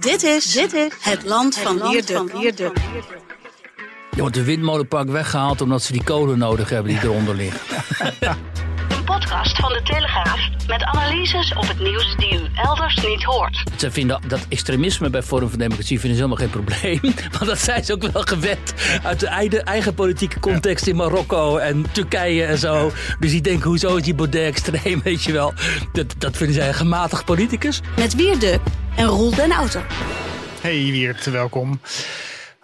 Dit is, dit is het land van Wierde. Je wordt de windmolenpark weggehaald omdat ze die kolen nodig hebben die eronder liggen. Een podcast van de Telegraaf met analyses op het nieuws die u elders niet hoort. Ze vinden dat extremisme bij Forum van Democratie vinden ze helemaal geen probleem. Want dat zijn ze ook wel gewend uit de eigen, eigen politieke context in Marokko en Turkije en zo. Dus die denken, hoezo is die Baudet extreem, weet je wel. Dat, dat vinden zij een gematigd politicus. Met Wierde en Roel den Auto. Hey Wiert, welkom.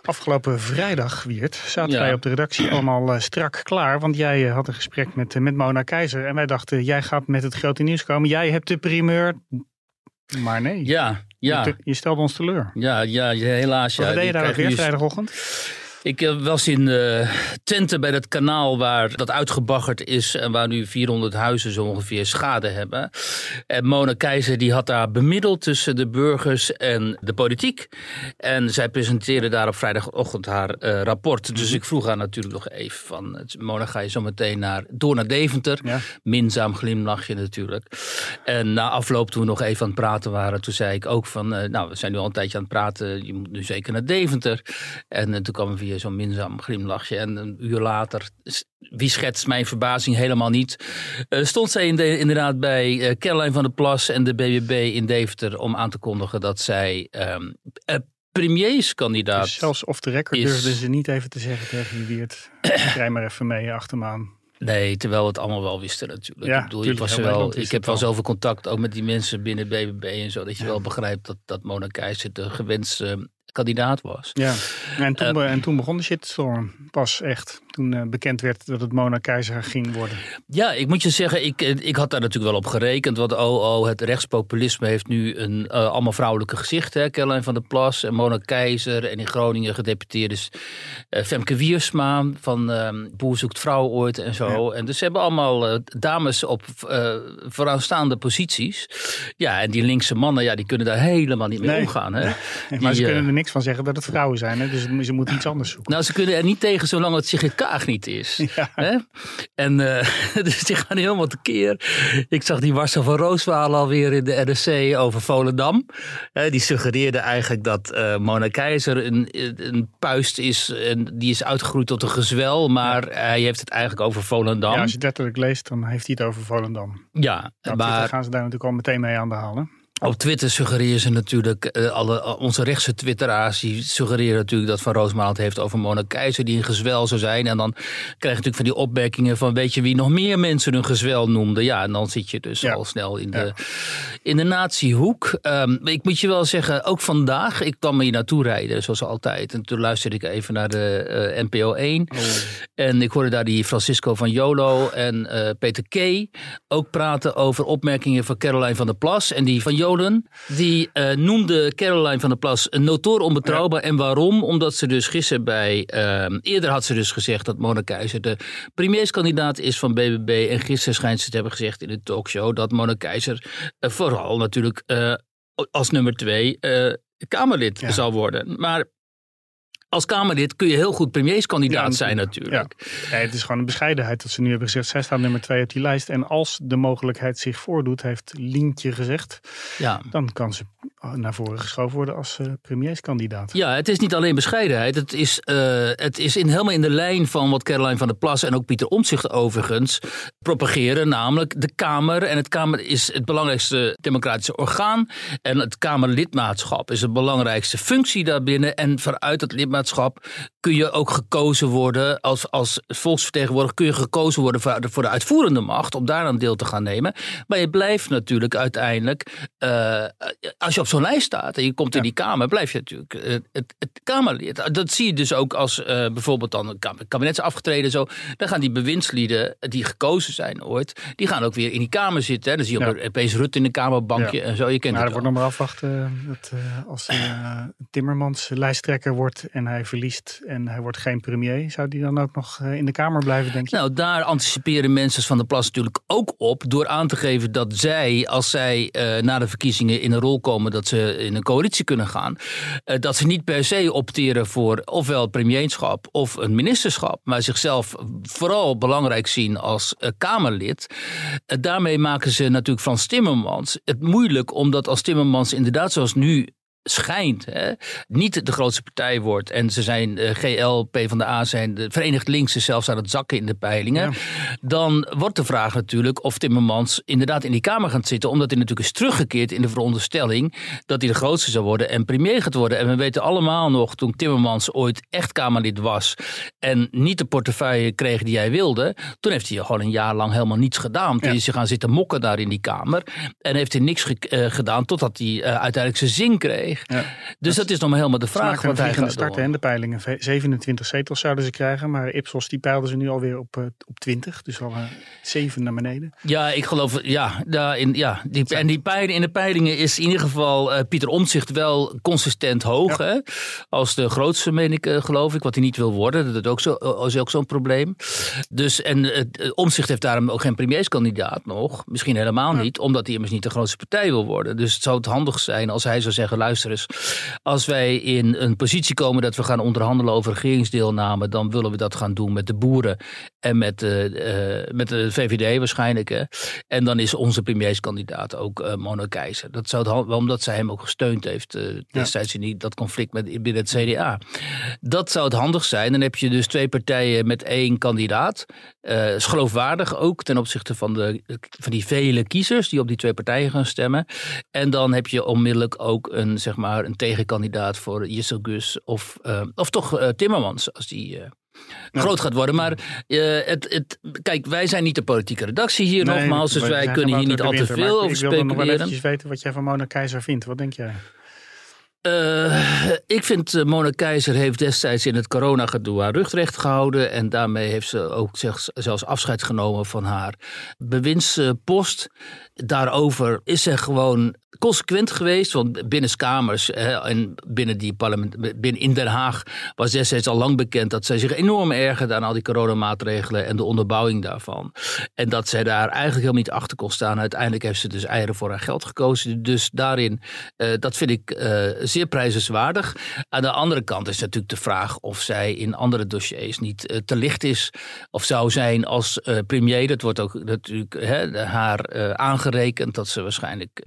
Afgelopen vrijdag, Wiert, zaten Ja. wij op de redactie allemaal eh, strak klaar. Want jij eh, had een gesprek met, eh, met Mona Keizer. En wij dachten, jij gaat met het grote nieuws komen. Jij hebt de primeur. Maar nee, Ja, ja. je, je stelde ons teleur. Ja, ja, helaas. Ja, Wat deed Die je daar ook weer nu- vrijdagochtend? Ik eh, was in eh Twente bij dat kanaal waar dat uitgebaggerd is en waar nu 400 huizen zo ongeveer schade hebben. En Mona Keizer die had daar bemiddeld tussen de burgers en de politiek. En zij presenteerde daar op vrijdagochtend haar eh, rapport. Dus ik vroeg haar natuurlijk nog even van, Mona ga je zo meteen naar, door naar Deventer. Ja. Minzaam glimlachje natuurlijk. En na afloop toen we nog even aan het praten waren, toen zei ik ook van, nou we zijn nu al een tijdje aan het praten, je moet nu zeker naar Deventer. En toen kwam er weer zo'n minzaam glimlachje. En een uur later, wie schetst mijn verbazing helemaal niet, eh, stond zij in de- inderdaad bij Caroline van der Plas en de BBB in Deventer om aan te kondigen dat zij eh, premierskandidaat Dus zelfs off the record is- durfden ze niet even te zeggen tegen je Wiert. Rij maar even mee achter me aan. Nee, terwijl we het allemaal wel wisten natuurlijk. Ja, ik bedoel, tuurlijk, was wel, ik heb het wel zoveel contact ook met die mensen binnen BBB en zo. Dat je wel begrijpt dat, dat Mona Keizer de gewenste kandidaat was. Ja, en toen, be- en toen begon de shitstorm. Pas echt. Toen eh, bekend werd dat het Mona Keizer ging worden. Ja, ik moet je zeggen, ik, eh, ik had daar natuurlijk wel op gerekend. Want oh, oh, het rechtspopulisme heeft nu een eh, allemaal vrouwelijke gezichten. Hè? Caroline van der Plas en Mona Keizer. En in Groningen gedeputeerd is Femke Wiersma van eh, Boer zoekt vrouw ooit en zo. En dus ze hebben allemaal dames op vooraanstaande posities. Ja, en die linkse mannen, ja, die kunnen daar helemaal niet mee Nee. omgaan. Hè? maar Die, ze kunnen er niks van zeggen dat het vrouwen zijn. Hè? Dus ze moeten iets anders zoeken. nou, ze kunnen er niet tegen zolang het Sigrid Niet is. Ja. Hè? En eh, dus die gaan helemaal tekeer. Ik zag die Marcel van Rooswaal alweer in de NRC over Volendam. Hè, die suggereerde eigenlijk dat eh Mona Keizer een, een puist is. En die is uitgegroeid tot een gezwel. Maar hij heeft het eigenlijk over Volendam. Ja, Ja, als je het letterlijk leest, dan heeft hij het over Volendam. Nou, op Twitter maar gaan ze daar natuurlijk al meteen mee aan de halen. Op Twitter suggereren ze natuurlijk, eh, alle, onze rechtse twitteraars, die suggereren natuurlijk dat Van Roosmaal het heeft over Mona Keizer, die een gezwel zou zijn. En dan krijg je natuurlijk van die opmerkingen van, weet je wie nog meer mensen een gezwel noemde? Ja, en dan zit je dus Ja. al snel in de, Ja. in de natiehoek. Ehm, ik moet je wel zeggen, ook vandaag, ik kwam hier naartoe rijden, zoals altijd. En toen luisterde ik even naar de eh, NPO 1. En ik hoorde daar die Francisco van Jolo en eh, Peter Kay ook praten over opmerkingen van Caroline van der Plas. En die van Die eh, noemde Caroline van der Plas een notoor onbetrouwbaar. En waarom? Omdat ze dus gisteren bij... ehm, eerder had ze dus gezegd dat Mona Keizer de premierskandidaat is van BBB. En gisteren schijnt ze te hebben gezegd in de talkshow dat Mona Keizer eh, vooral natuurlijk eh, als nummer twee Kamerlid Ja. zal worden. Maar... Als Kamerlid kun je heel goed premierskandidaat Ja, zijn natuurlijk. Ja, het is gewoon een bescheidenheid dat ze nu hebben gezegd. Zij staat nummer twee op die lijst. En als de mogelijkheid zich voordoet, heeft Lientje gezegd. Ja. Dan kan ze naar voren geschoven worden als eh, premierskandidaat. Ja, het is niet alleen bescheidenheid. Het is, eh, het is in, helemaal in de lijn van wat Caroline van der Plas en ook Pieter Omtzigt overigens propageren. Namelijk de Kamer. En het Kamer is het belangrijkste democratische orgaan. En het Kamerlidmaatschap is de belangrijkste functie daarbinnen. En vanuit het lidmaatschap kun je ook gekozen worden als, als volksvertegenwoordiger. Kun je gekozen worden voor de, voor de uitvoerende macht om daar aan deel te gaan nemen. Maar je blijft natuurlijk uiteindelijk, eh, als je op zo'n lijst staat en je komt in die Kamer, blijf je natuurlijk eh, het, het Kamerlid. Dat zie je dus ook als eh, bijvoorbeeld dan kab- kabinet is afgetreden. Zo, dan gaan die bewindslieden die gekozen zijn ooit, die gaan ook weer in die Kamer zitten. Hè. Dan zie je op, opeens Rutte in de Kamerbankje en zo. Je kent Maar het wel. wordt nog maar afwachten eh, dat, eh, als eh, Timmermans lijsttrekker wordt en hij verliest en hij wordt geen premier. Zou die dan ook nog eh, in de Kamer blijven, denk je? Nou, daar anticiperen mensen van de Plas natuurlijk ook op. Door aan te geven dat zij, als zij eh, na de verkiezingen in een rol komen. Dat ze in een coalitie kunnen gaan. eh, dat ze niet per se opteren voor ofwel premierschap of een ministerschap. maar zichzelf vooral belangrijk zien als eh, Kamerlid. Eh, daarmee maken ze natuurlijk Frans Timmermans het moeilijk. omdat als Timmermans inderdaad zoals nu schijnt hè, niet de grootste partij wordt. En ze zijn uh, GL, P van de A zijn de Verenigd Links is zelfs aan het zakken in de peilingen. Dan wordt de vraag natuurlijk of Timmermans inderdaad in die Kamer gaat zitten. Omdat hij natuurlijk is teruggekeerd in de veronderstelling dat hij de grootste zou worden en premier gaat worden. En we weten allemaal nog toen Timmermans ooit echt Kamerlid was en niet de portefeuille kreeg die hij wilde. Toen heeft hij gewoon een jaar lang helemaal niets gedaan. Toen is hij gaan zitten mokken daar in die Kamer. En heeft hij niks uh, gedaan totdat hij uh, uiteindelijk zijn zin kreeg. Ja. Dus dat, is nog maar helemaal de vraag. Wat hij gaat starten en de peilingen. 27 zetels zouden ze krijgen. Maar Ipsos die peilden ze nu alweer op, uh, op 20. Dus al 7 naar beneden. Ja, ik geloof. Ja, daarin, ja die, en die peiling, in de peilingen is in ieder geval Pieter Omtzigt wel consistent hoog. Hè? Als de grootste, meen ik, geloof ik. Wat hij niet wil worden. Dat is ook zo, is ook zo'n probleem. Dus en Omtzigt heeft daarom ook geen premierskandidaat nog. Misschien helemaal niet. Omdat hij immers niet de grootste partij wil worden. Dus het zou het handig zijn als hij zou zeggen: luister eens, als wij in een positie komen dat we gaan onderhandelen over regeringsdeelname, dan willen we dat gaan doen met de boeren en met, uh, met de VVD waarschijnlijk. Hè. En dan is onze premierskandidaat ook uh, Mona Keizer. Dat zou het, omdat zij hem ook gesteund heeft destijds in die, dat conflict met, binnen het CDA. Dat zou het handig zijn. Dan heb je dus twee partijen met één kandidaat. Uh, is geloofwaardig ook ten opzichte van, de, van die vele kiezers die op die twee partijen gaan stemmen. En dan heb je onmiddellijk ook een, zeg maar, een tegenkandidaat voor Jessel Gus of, uh, of toch uh, Timmermans als die... groot gaat worden. Maar het, het, kijk, wij zijn niet de politieke redactie hier nee, nogmaals. Dus wij kunnen hier niet al te veel over speculeren. Ik wil nog wel even weten wat jij van Mona Keizer vindt. Wat denk jij? Uh, ik vind uh, Mona Keizer heeft destijds in het coronagedoe haar rug recht gehouden. En daarmee heeft ze ook zelfs afscheid genomen van haar bewindspost. Daarover is ze gewoon consequent geweest. Want binnenkamers hè, en binnen die parlement, binnen in Den Haag was destijds al lang bekend dat zij zich enorm ergerde aan al die coronamaatregelen en de onderbouwing daarvan. En dat zij daar eigenlijk helemaal niet achter kon staan. Uiteindelijk heeft ze dus eieren voor haar geld gekozen. Dus daarin, uh, dat vind ik uh, zeer prijzenswaardig. Aan de andere kant is natuurlijk de vraag of zij in andere dossiers niet uh, te licht is. Of zou zijn als premier. Dat wordt ook natuurlijk hè, haar aangerekend dat ze waarschijnlijk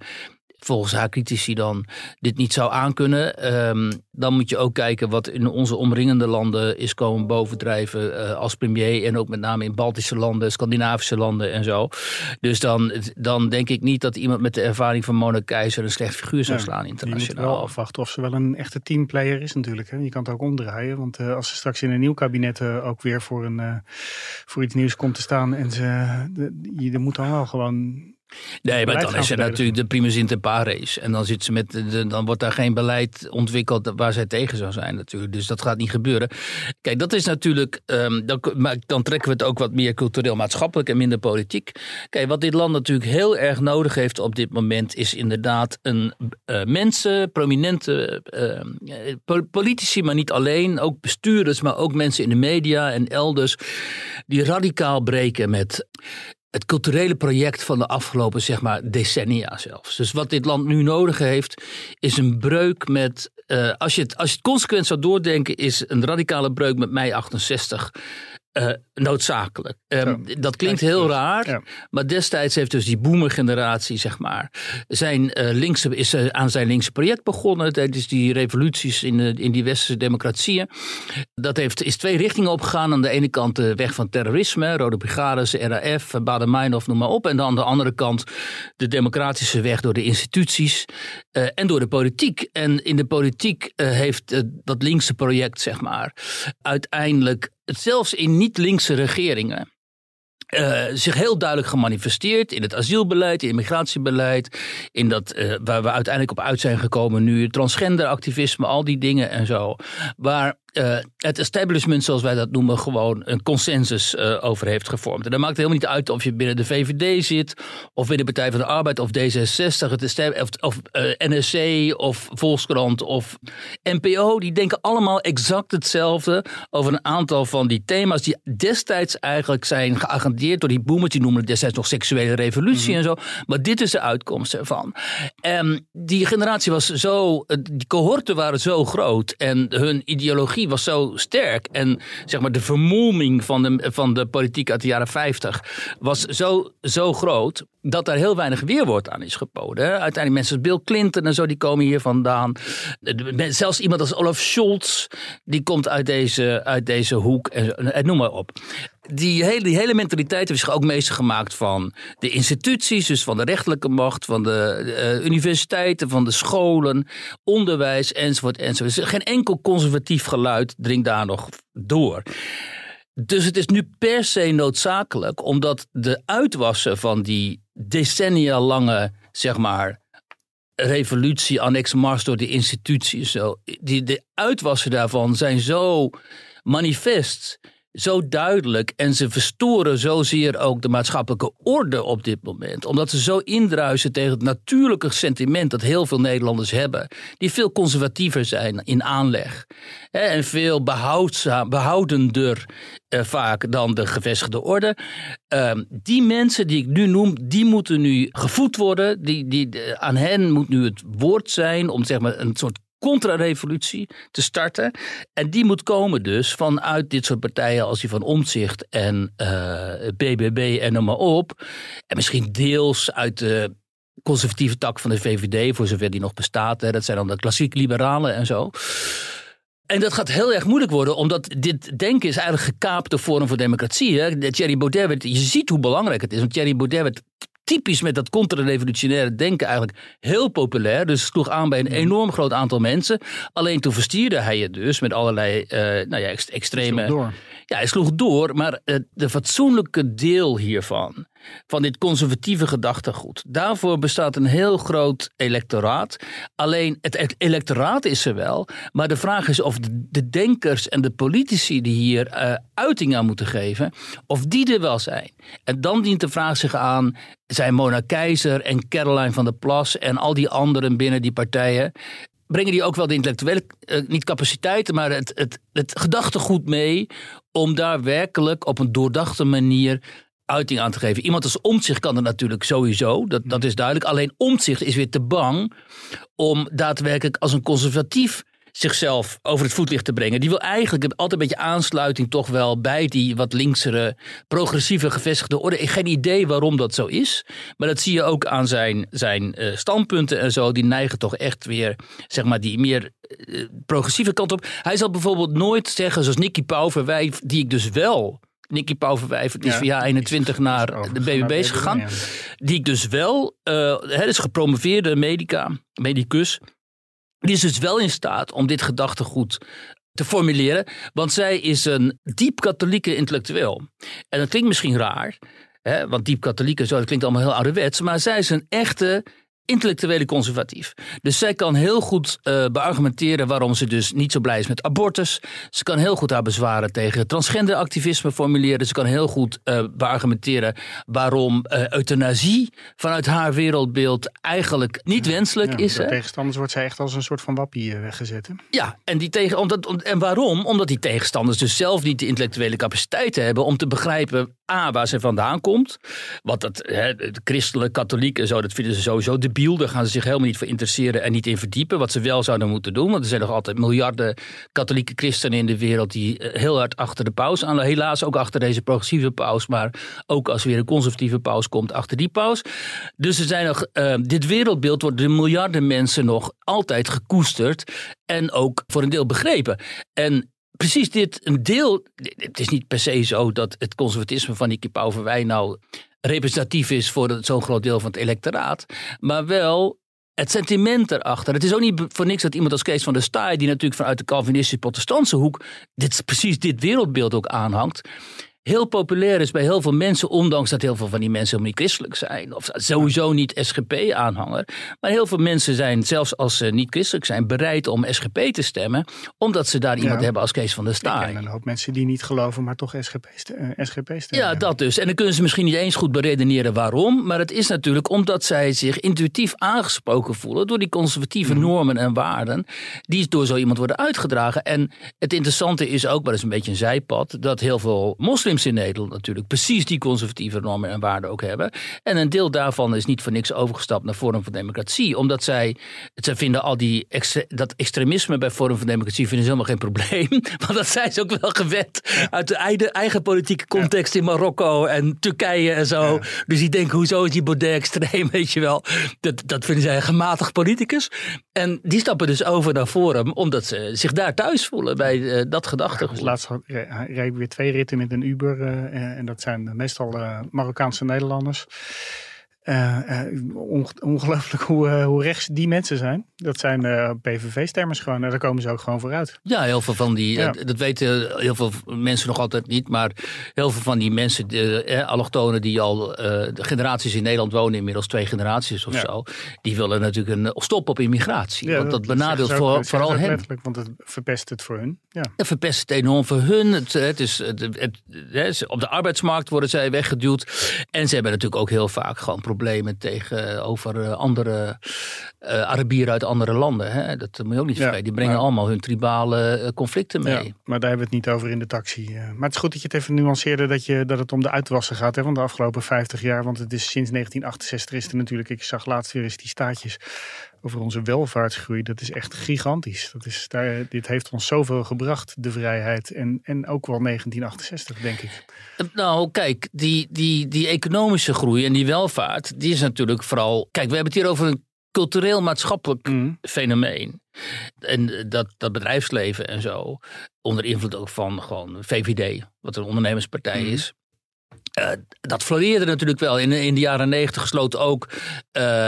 volgens haar critici dan dit niet zou aankunnen. Um, dan moet je ook kijken wat in onze omringende landen is komen bovendrijven uh, als premier. En ook met name in Baltische landen, Scandinavische landen en zo. Dus dan, dan denk ik niet dat iemand met de ervaring van Mona Keizer een slecht figuur zou slaan internationaal. Je moet wel afwachten of ze wel een echte teamplayer is natuurlijk. Hè. Je kan het ook omdraaien. Want uh, als ze straks in een nieuw kabinet uh, ook weer voor, een, voor iets nieuws komt te staan. En ze, de, je, er moet dan wel gewoon Nee, maar dan is er natuurlijk de primus inter pares. En dan, zit ze met de, dan wordt daar geen beleid ontwikkeld waar zij tegen zou zijn natuurlijk. Dus dat gaat niet gebeuren. Kijk, dat is natuurlijk, um, dan, maar dan trekken we het ook wat meer cultureel-maatschappelijk en minder politiek. Kijk, wat dit land natuurlijk heel erg nodig heeft op dit moment is inderdaad een uh, mensen, prominente uh, politici, maar niet alleen, ook bestuurders, maar ook mensen in de media en elders, die radicaal breken met het culturele project van de afgelopen zeg maar, decennia zelfs. Dus wat dit land nu nodig heeft, is een breuk met. Uh, als, je het, als je het consequent zou doordenken, is een radicale breuk met mei 68 uh, noodzakelijk. Um, dat klinkt heel raar, ja. maar destijds heeft dus die boomergeneratie, zeg maar, zijn, uh, linkse, is uh, aan zijn linkse project begonnen tijdens die revoluties in, de, in die westerse democratieën. Dat heeft, is twee richtingen opgegaan. Aan de ene kant de weg van terrorisme, Rode Brigades, RAF, Baden-Meinhof, noem maar op. En dan aan de andere kant de democratische weg door de instituties en door de politiek. En in de politiek heeft dat linkse project, zeg maar, uiteindelijk zelfs in niet-linkse regeringen. Uh, zich heel duidelijk gemanifesteerd in het asielbeleid, in immigratiebeleid, in dat uh, waar we uiteindelijk op uit zijn gekomen nu, transgenderactivisme, al die dingen en zo. Waar uh, het establishment, zoals wij dat noemen, gewoon een consensus uh, over heeft gevormd. En dat maakt helemaal niet uit of je binnen de VVD zit, of binnen de Partij van de Arbeid, of D66, het of, of uh, eh, NSC, of Volkskrant, of NPO. Die denken allemaal exact hetzelfde over een aantal van die thema's die destijds eigenlijk zijn geagendeerd door die boomers. Die noemen het destijds nog seksuele revolutie mm -hmm. en zo. Maar dit is de uitkomst ervan. En die generatie was zo, die cohorten waren zo groot en hun ideologie was zo sterk. En zeg maar de vermolming van de, van de politiek uit de jaren 50 was zo, zo groot. Dat daar heel weinig weerwoord aan is geboden. Uiteindelijk mensen als Bill Clinton en zo, die komen hier vandaan. Zelfs iemand als Olaf Scholz, die komt uit deze, uit deze hoek. En, en noem maar op die hele, die hele mentaliteit heeft zich ook meester gemaakt van de instituties, dus van de rechterlijke macht, van de uh, universiteiten, van de scholen, onderwijs enzovoort. enzovoort. Dus geen enkel conservatief geluid dringt daar nog door. Dus het is nu per se noodzakelijk, omdat de uitwassen van die decennia lange, zeg maar, revolutie, annex mars door de instituties, zo, die, de uitwassen daarvan zijn zo manifest zo duidelijk en ze verstoren zozeer ook de maatschappelijke orde op dit moment. Omdat ze zo indruisen tegen het natuurlijke sentiment dat heel veel Nederlanders hebben. Die veel conservatiever zijn in aanleg. En veel behoudender eh, vaak dan de gevestigde orde. Ehm, die mensen die ik nu noem, die moeten nu gevoed worden. Die, die, aan hen moet nu het woord zijn om zeg maar, een soort contra-revolutie te starten. En die moet komen dus vanuit dit soort partijen als die van Omtzigt en BBB eh, en noem maar op. En misschien deels uit de conservatieve tak van de VVD, voor zover die nog bestaat. Hè. Dat zijn dan de klassiek liberalen en zo. En dat gaat heel erg moeilijk worden, omdat dit denken is eigenlijk gekaapt Forum voor Democratie. Hè. Thierry Baudet, je ziet hoe belangrijk het is. Want Thierry Baudet werd typisch met dat contra-revolutionaire denken eigenlijk heel populair. Dus sloeg aan bij een mhm. enorm groot aantal mensen. Alleen toen verstierde hij het dus met allerlei uh, nou ja, extreme... Ja, hij sloeg door, maar uh, de fatsoenlijke deel hiervan van dit conservatieve gedachtegoed. Daarvoor bestaat een heel groot electoraat. Alleen het e-, electoraat is er wel, maar de vraag is of de, denkers en de politici die hier uh, uiting aan moeten geven, of die er wel zijn. En dan dient de vraag zich aan: zijn Mona Keizer en Caroline van der Plas en al die anderen binnen die partijen brengen die ook wel de intellectuele, uh, niet capaciteiten, maar het, het, het gedachtegoed mee om daar werkelijk op een doordachte manier uiting aan te geven. Iemand als Omtzigt kan er natuurlijk sowieso, dat, dat is duidelijk. Alleen Omtzigt is weer te bang om daadwerkelijk als een conservatief zichzelf over het voetlicht te brengen. Die wil eigenlijk altijd een beetje aansluiting toch wel bij die wat linksere, progressieve gevestigde orde. Ik heb geen idee waarom dat zo is. Maar dat zie je ook aan zijn, zijn uh, standpunten en zo. Die neigen toch echt weer, zeg maar, die meer uh, progressieve kant op. Hij zal bijvoorbeeld nooit zeggen, zoals Nicky Pauverwijf, die ik dus wel Nicky Pauverwijf is via 21 naar de BBB is gegaan. Die ik dus wel, uh, het is gepromoveerde medica, medicus. Die is dus wel in staat om dit gedachtegoed te formuleren. Want zij is een diep katholieke intellectueel. En dat klinkt misschien raar. Hè, want diep katholieke, zo, dat klinkt allemaal heel ouderwets. Maar zij is een echte intellectuele conservatief. Dus zij kan heel goed uh, beargumenteren waarom ze dus niet zo blij is met abortus. Ze kan heel goed haar bezwaren tegen transgenderactivisme formuleren. Ze kan heel goed uh, beargumenteren waarom uh, euthanasie vanuit haar wereldbeeld eigenlijk niet wenselijk is. Door tegenstanders wordt zij echt als een soort van wappie weggezet. Hè? Ja, en, die tegen, omdat, en waarom? Omdat die tegenstanders dus zelf niet de intellectuele capaciteiten hebben om te begrijpen A, waar ze vandaan komt. Want dat, hè, de christelijke, katholiek en zo, dat vinden ze sowieso debiel. Daar gaan ze zich helemaal niet voor interesseren en niet in verdiepen. Wat ze wel zouden moeten doen. Want er zijn nog altijd miljarden katholieke christenen in de wereld die eh, heel hard achter de paus aan. Helaas ook achter deze progressieve paus. Maar ook als er weer een conservatieve paus komt, achter die paus. Dus er zijn nog, uh, dit wereldbeeld wordt door miljarden mensen nog altijd gekoesterd. En ook voor een deel begrepen. En precies dit, een deel. Het is niet per se zo dat het conservatisme van die Pauverwij nou representatief is voor zo'n groot deel van het electoraat. Maar wel het sentiment erachter. Het is ook niet voor niks dat iemand als Kees van der Staaij, die natuurlijk vanuit de Calvinistische protestantse hoek dit, precies dit wereldbeeld ook aanhangt heel populair is bij heel veel mensen, ondanks dat heel veel van die mensen helemaal niet christelijk zijn. Of sowieso niet SGP-aanhanger. Maar heel veel mensen zijn, zelfs als ze niet christelijk zijn, bereid om SGP te stemmen. Omdat ze daar iemand hebben als Kees van der Staaij. En een hoop mensen die niet geloven, maar toch SGP. SGP stemmen. Ja, dat dus. En dan kunnen ze misschien niet eens goed beredeneren waarom. Maar het is natuurlijk omdat zij zich intuïtief aangesproken voelen door die conservatieve mhm. normen en waarden. Die door zo iemand worden uitgedragen. En het interessante is ook, maar dat is een beetje een zijpad, dat heel veel moslims moslims in Nederland natuurlijk precies die conservatieve normen en waarden ook hebben. En een deel daarvan is niet voor niks overgestapt naar Forum voor Democratie. Omdat zij, zij vinden al die dat extremisme bij Forum voor Democratie vinden ze helemaal geen probleem. Want dat zijn ze ook wel gewend uit de eigen, eigen politieke context in Marokko en Turkije en zo. Dus die denken, hoezo is die Baudet extreem, weet je wel. Dat, dat vinden zij een gematigd politicus. En die stappen dus over naar Forum, omdat ze zich daar thuis voelen bij uh, dat gedachtegoed. Ja, laatst ik weer twee ritten met een Uber. Uh, en dat zijn meestal uh, Marokkaanse Nederlanders. Uh, ongelooflijk hoe, uh, hoe rechts die mensen zijn. Dat zijn PVV-stemmers gewoon. En daar komen ze ook gewoon vooruit. Ja, heel veel van die, ja. dat weten heel veel mensen nog altijd niet. Maar heel veel van die mensen, de allochtonen die al de generaties in Nederland wonen, inmiddels twee generaties of ja. zo. Die willen natuurlijk een stop op immigratie. want dat, dat benadeelt voor, vooral hen. Letterlijk, want het verpest het voor hun. Ja. Het verpest het enorm voor hun. Het, het is, het, het, op de arbeidsmarkt worden zij weggeduwd. En ze hebben natuurlijk ook heel vaak gewoon problemen tegenover eh, andere uh, Arabieren uit andere landen. Hè? Dat moet je ook niet vergeten. Die brengen allemaal hun tribale eh, conflicten mee. Ja, maar daar hebben we het niet over in de taxi. Maar het is goed dat je het even nuanceerde dat, je, dat het om de uitwassen gaat hè, van de afgelopen 50 jaar. Want het is sinds 1968 is er natuurlijk, ik zag laatst weer eens die staatjes over onze welvaartsgroei. Dat is echt gigantisch. Dat is, daar, dit heeft ons zoveel gebracht, de vrijheid. En, en ook wel 1968, denk ik. Nou, kijk, die, die, die economische groei en die welvaart, die is natuurlijk vooral. Kijk, we hebben het hier over een cultureel-maatschappelijk mm. fenomeen. En dat, dat bedrijfsleven en zo, onder invloed ook van gewoon VVD, wat een ondernemerspartij mm. is. Uh, dat floreerde natuurlijk wel. In, in de jaren negentig sloot ook uh,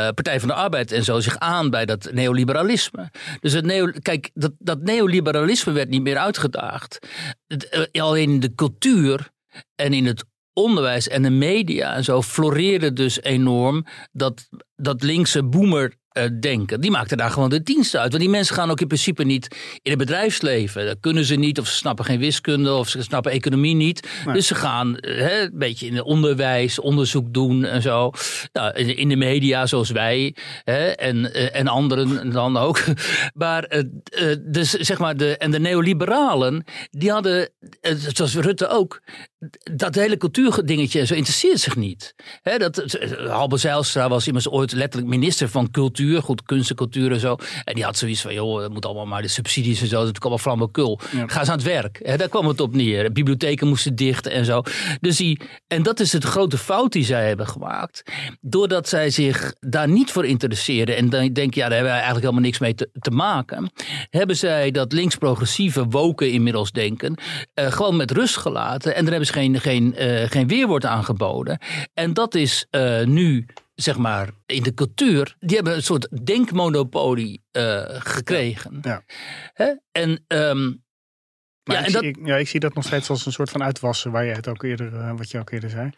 Partij van de Arbeid en zo zich aan bij dat neoliberalisme. Dus het neo, kijk, dat, dat neoliberalisme werd niet meer uitgedaagd. Het, uh, al in de cultuur en in het onderwijs en de media en zo floreerde dus enorm dat, dat linkse boomer uh, denken. Die maakten daar gewoon de dienst uit. Want die mensen gaan ook in principe niet in het bedrijfsleven. Dat kunnen ze niet, of ze snappen geen wiskunde, of ze snappen economie niet. Dus ze gaan uh, een beetje in het onderwijs, onderzoek doen en zo. Nou, in de media, zoals wij en, uh, en anderen dan ook. Maar, dus, zeg maar de, en de neoliberalen, die hadden, zoals Rutte ook, dat hele cultuurdingetje zo interesseert zich niet. Dat, Halbe Zijlstra was immers ooit letterlijk minister van cultuur cultuur, goed kunst en cultuur en zo. En die had zoiets van, joh, het moet allemaal maar de subsidies en zo, dat is allemaal. Ja. Ga eens aan het werk. Daar kwam het op neer. Bibliotheken moesten dicht en zo. Dus die, en dat is het grote fout die zij hebben gemaakt. Doordat zij zich daar niet voor interesseerden en dan denk je, ja, daar hebben wij eigenlijk helemaal niks mee te, te maken. Hebben zij dat links-progressieve woken inmiddels denken, uh, gewoon met rust gelaten. En daar hebben ze geen, geen, uh, geen weerwoord aangeboden. En dat is uh, nu zeg maar, in de cultuur, die hebben een soort denkmonopolie uh, gekregen. Ja. Hè? En, um, ja, ik, dat... zie, ik, ja, ik zie dat nog steeds als een soort van uitwassen, waar je het ook eerder, uh, wat je ook eerder zei.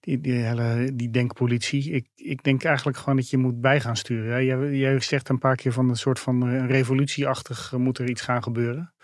Die, die, hele, die denkpolitie. Ik, ik denk eigenlijk gewoon dat je moet bij gaan sturen. Jij, jij zegt een paar keer van een soort van revolutieachtig moet er iets gaan gebeuren.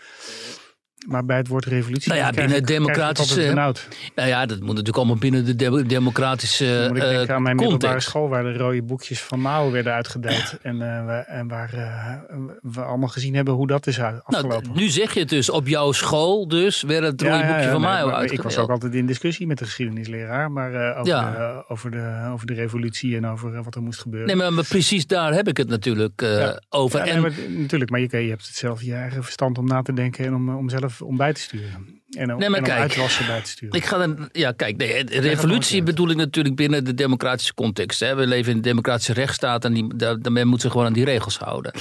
Maar bij het woord revolutie. Nou ja, binnen het democratische. Nou ja, dat moet natuurlijk allemaal binnen de de democratische. Moet ik denken uh, aan mijn middelbare school, waar de rode boekjes van Mao werden uitgedeeld. En, uh, en waar uh, we allemaal gezien hebben hoe dat is nou, afgelopen. Nou, nu zeg je het dus, op jouw school dus werd het rode ja, boekje ja, van Mao nee, uitgedeeld. Ik was ook altijd in discussie met de geschiedenisleraar, maar over, de, over, de, over de revolutie en over wat er moest gebeuren. Nee, maar, precies daar heb ik het natuurlijk over. en, maar, natuurlijk, maar je, je hebt het zelf je eigen verstand om na te denken en om, om zelf om bij te sturen. En om, nee, maar en kijk, uitwassen bij te sturen. Ik ga dan, ja, kijk, nee, revolutie bedoel ik natuurlijk binnen de democratische context. Hè. We leven in een democratische rechtsstaat en die, daar, men moet zich gewoon aan die regels houden.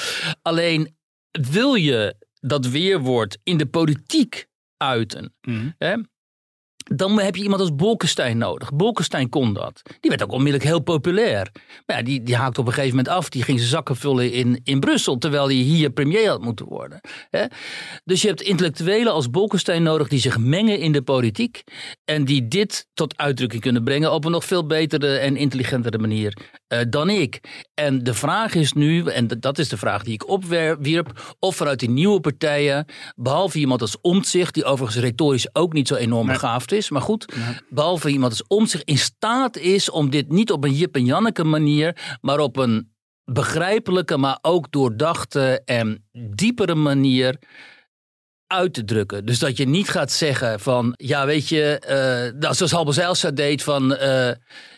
Alleen wil je dat weerwoord in de politiek uiten, mm. hè, dan heb je iemand als Bolkestein nodig. Bolkestein kon dat. Die werd ook onmiddellijk heel populair. Maar ja, die, die haakte op een gegeven moment af. Die ging zijn zakken vullen in, in Brussel. Terwijl hij hier premier had moeten worden. Dus je hebt intellectuelen als Bolkestein nodig. die zich mengen in de politiek. En die dit tot uitdrukking kunnen brengen. op een nog veel betere en intelligentere manier uh, dan ik. En de vraag is nu, en dat is de vraag die ik opwierp. of vanuit die nieuwe partijen. behalve iemand als Omtzigt. die overigens retorisch ook niet zo enorm begaafd is is. Maar goed, behalve iemand als om zich in staat is om dit niet op een Jip en Janneke manier, maar op een begrijpelijke, maar ook doordachte en diepere manier uit te drukken. Dus dat je niet gaat zeggen van, ja weet je, uh, nou, zoals Halbe Zijlstra deed van, uh,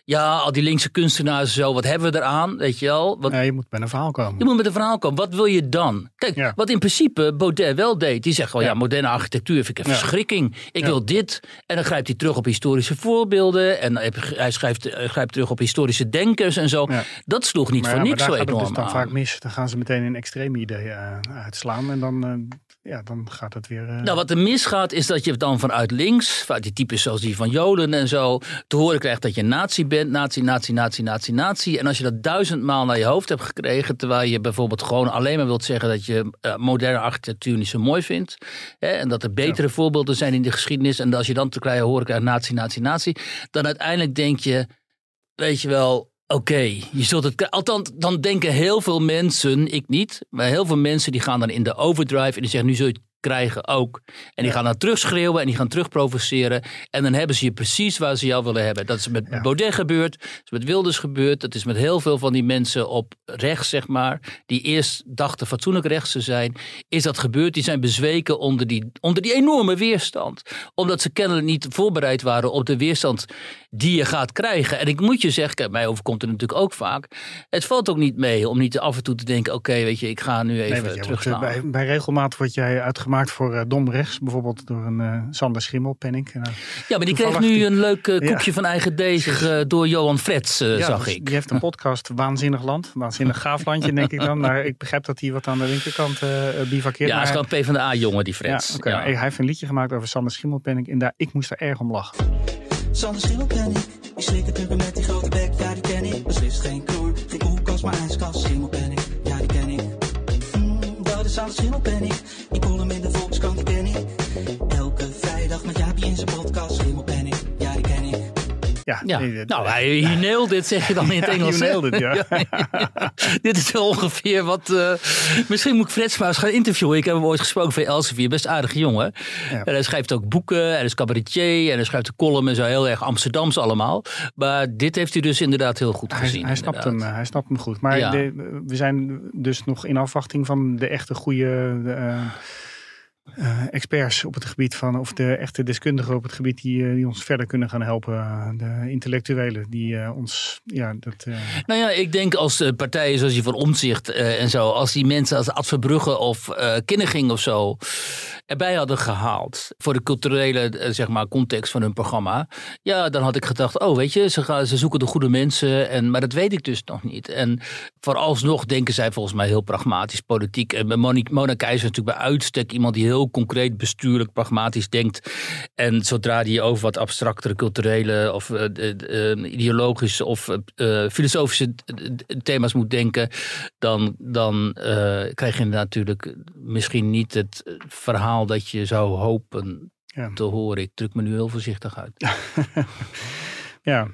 ja al die linkse kunstenaars en zo, wat hebben we eraan, weet je wel. Wat, ja, je moet met een verhaal komen. Je moet met een verhaal komen. Wat wil je dan? Kijk, ja. wat in principe Baudet wel deed, die zegt gewoon, ja. ja, moderne architectuur vind ik een verschrikking. Ik wil dit. En dan grijpt hij terug op historische voorbeelden en hij schrijft, hij grijpt terug op historische denkers en zo. Dat sloeg niet maar, voor niks zo enorm het dus dan aan. vaak mis. Dan gaan ze meteen in extreme ideeën uh, uitslaan en dan... Ja, dan gaat het weer. Uh... Nou, wat er misgaat is dat je dan vanuit links, vanuit die types zoals die van Joden en zo, te horen krijgt dat je nazi bent, nazi, nazi, nazi, nazi, nazi. En als je dat duizendmaal naar je hoofd hebt gekregen, terwijl je bijvoorbeeld gewoon alleen maar wilt zeggen dat je uh, moderne architectuur niet zo mooi vindt, hè, en dat er betere ja. voorbeelden zijn in de geschiedenis, en als je dan te krijgen horen krijgt nazi, nazi, nazi, dan uiteindelijk denk je, weet je wel, Oké, je zult het. Althans, dan denken heel veel mensen, ik niet, maar heel veel mensen die gaan dan in de overdrive en die zeggen: nu zul je krijgen ook. En die gaan dan terugschreeuwen en die gaan terugprovoceren. En dan hebben ze je precies waar ze jou willen hebben. Dat is met ja. Baudet gebeurd, dat is met Wilders gebeurd. Dat is met heel veel van die mensen op rechts, zeg maar. Die eerst dachten fatsoenlijk rechts te zijn. Is dat gebeurd? Die zijn bezweken onder die, onder die enorme weerstand. Omdat ze kennelijk niet voorbereid waren op de weerstand die je gaat krijgen. En ik moet je zeggen, kijk, mij overkomt het natuurlijk ook vaak. Het valt ook niet mee om niet af en toe te denken: oké, okay, weet je, ik ga nu even nee, terugslaan. Bij, bij regelmaat word jij uitgemaakt voor uh, dom rechts, bijvoorbeeld door een uh, Sander Schimmelpenning. Uh, ja, maar die kreeg nu die... een leuk koekje ja. van eigen deeg door Johan Frets, ja, zag dus ik. Die heeft een podcast, Waanzinnig Land. Waanzinnig gaaf landje, denk ik dan. Maar ik begrijp dat hij wat aan de linkerkant bivakkeert. Ja, hij is gewoon PvdA-jongen, die Frets. Ja, okay, Hij heeft een liedje gemaakt over Sander Schimmelpenning. En daar, ik moest er erg om lachen. Sander Schimmelpenning, die met die grote bek, ja die ken ik. Beslist geen geen koelkast, maar ijskast. Schimmelpenning, dat is Sander Schimmelpenning, ik Ja, ja. Nee, nou, hij he nailed dit, zeg je dan in het Engels. it, ja. dit is ongeveer wat... Uh, misschien moet ik Freds maar eens gaan interviewen. Ik heb hem ooit gesproken van Elsevier. Best aardige jongen. En hij schrijft ook boeken. En is cabaretier. En hij schrijft een column en zo. Heel erg Amsterdams allemaal. Maar dit heeft hij dus inderdaad heel goed hij, gezien. Hij snapt, hem, hij snapt hem goed. Maar de, we zijn dus nog in afwachting van de echte goede... Uh, uh, experts op het gebied van, of de echte deskundigen op het gebied die, uh, die ons verder kunnen gaan helpen. De intellectuelen die ons, ja, dat. Nou ja, ik denk als partijen zoals die van Omzicht en zo, als die mensen als Ad Verbrugge of Kinneging of zo erbij hadden gehaald voor de culturele zeg maar, context van hun programma, ja, dan had ik gedacht, oh weet je, ze, gaan, ze zoeken de goede mensen, en, maar dat weet ik dus nog niet. En vooralsnog denken zij volgens mij heel pragmatisch politiek. En Monique, Mona is natuurlijk bij uitstek iemand die heel concreet, bestuurlijk, pragmatisch denkt. En zodra die over wat abstractere culturele of uh, ideologische of filosofische thema's moet denken, dan, dan krijg je natuurlijk misschien niet het verhaal dat je zou hopen ja. te horen. Ik druk me nu heel voorzichtig uit. ja.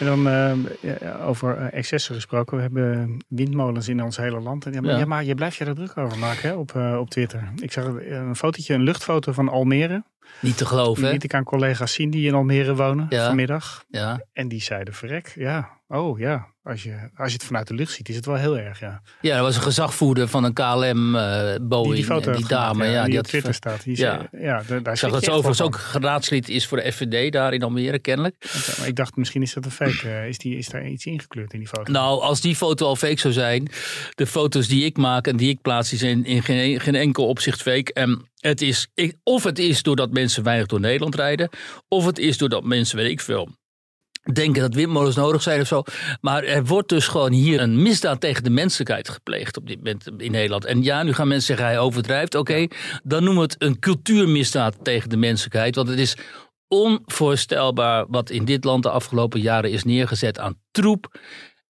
En dan uh, over excessen gesproken. We hebben windmolens in ons hele land. En, ja, maar, ja. maar je blijft je er druk over maken hè, op, uh, op Twitter. Ik zag een fotootje, een luchtfoto van Almere. Niet te geloven. Liet ik aan collega's zien die in Almere wonen vanmiddag. Ja. En die zeiden verrek, ja, oh ja. Als je, als je het vanuit de lucht ziet, is het wel heel erg, ja. Ja, er was een gezagvoerder van een KLM uh, Boeing. Die, die foto die dame, gemaakt, ja, die, die op Twitter staat. Die ja. Zei, ja, daar, ik zag dat ze overigens ook geraadslid is voor de FVD daar in Almere, kennelijk. Okay, maar ik dacht, misschien is dat een fake. Uh, is, die, is daar iets ingekleurd in die foto? Nou, als die foto al fake zou zijn, de foto's die ik maak en die ik plaats, die zijn in geen, geen enkel opzicht fake. En het is, of het is doordat mensen weinig door Nederland rijden, of het is doordat mensen, weet ik veel, denken dat windmolens nodig zijn of zo. Maar er wordt dus gewoon hier een misdaad tegen de menselijkheid gepleegd op dit moment in Nederland. En ja, nu gaan mensen zeggen hij overdrijft. Oké, okay, dan noemen we het een cultuurmisdaad tegen de menselijkheid. Want het is onvoorstelbaar wat in dit land de afgelopen jaren is neergezet aan troep.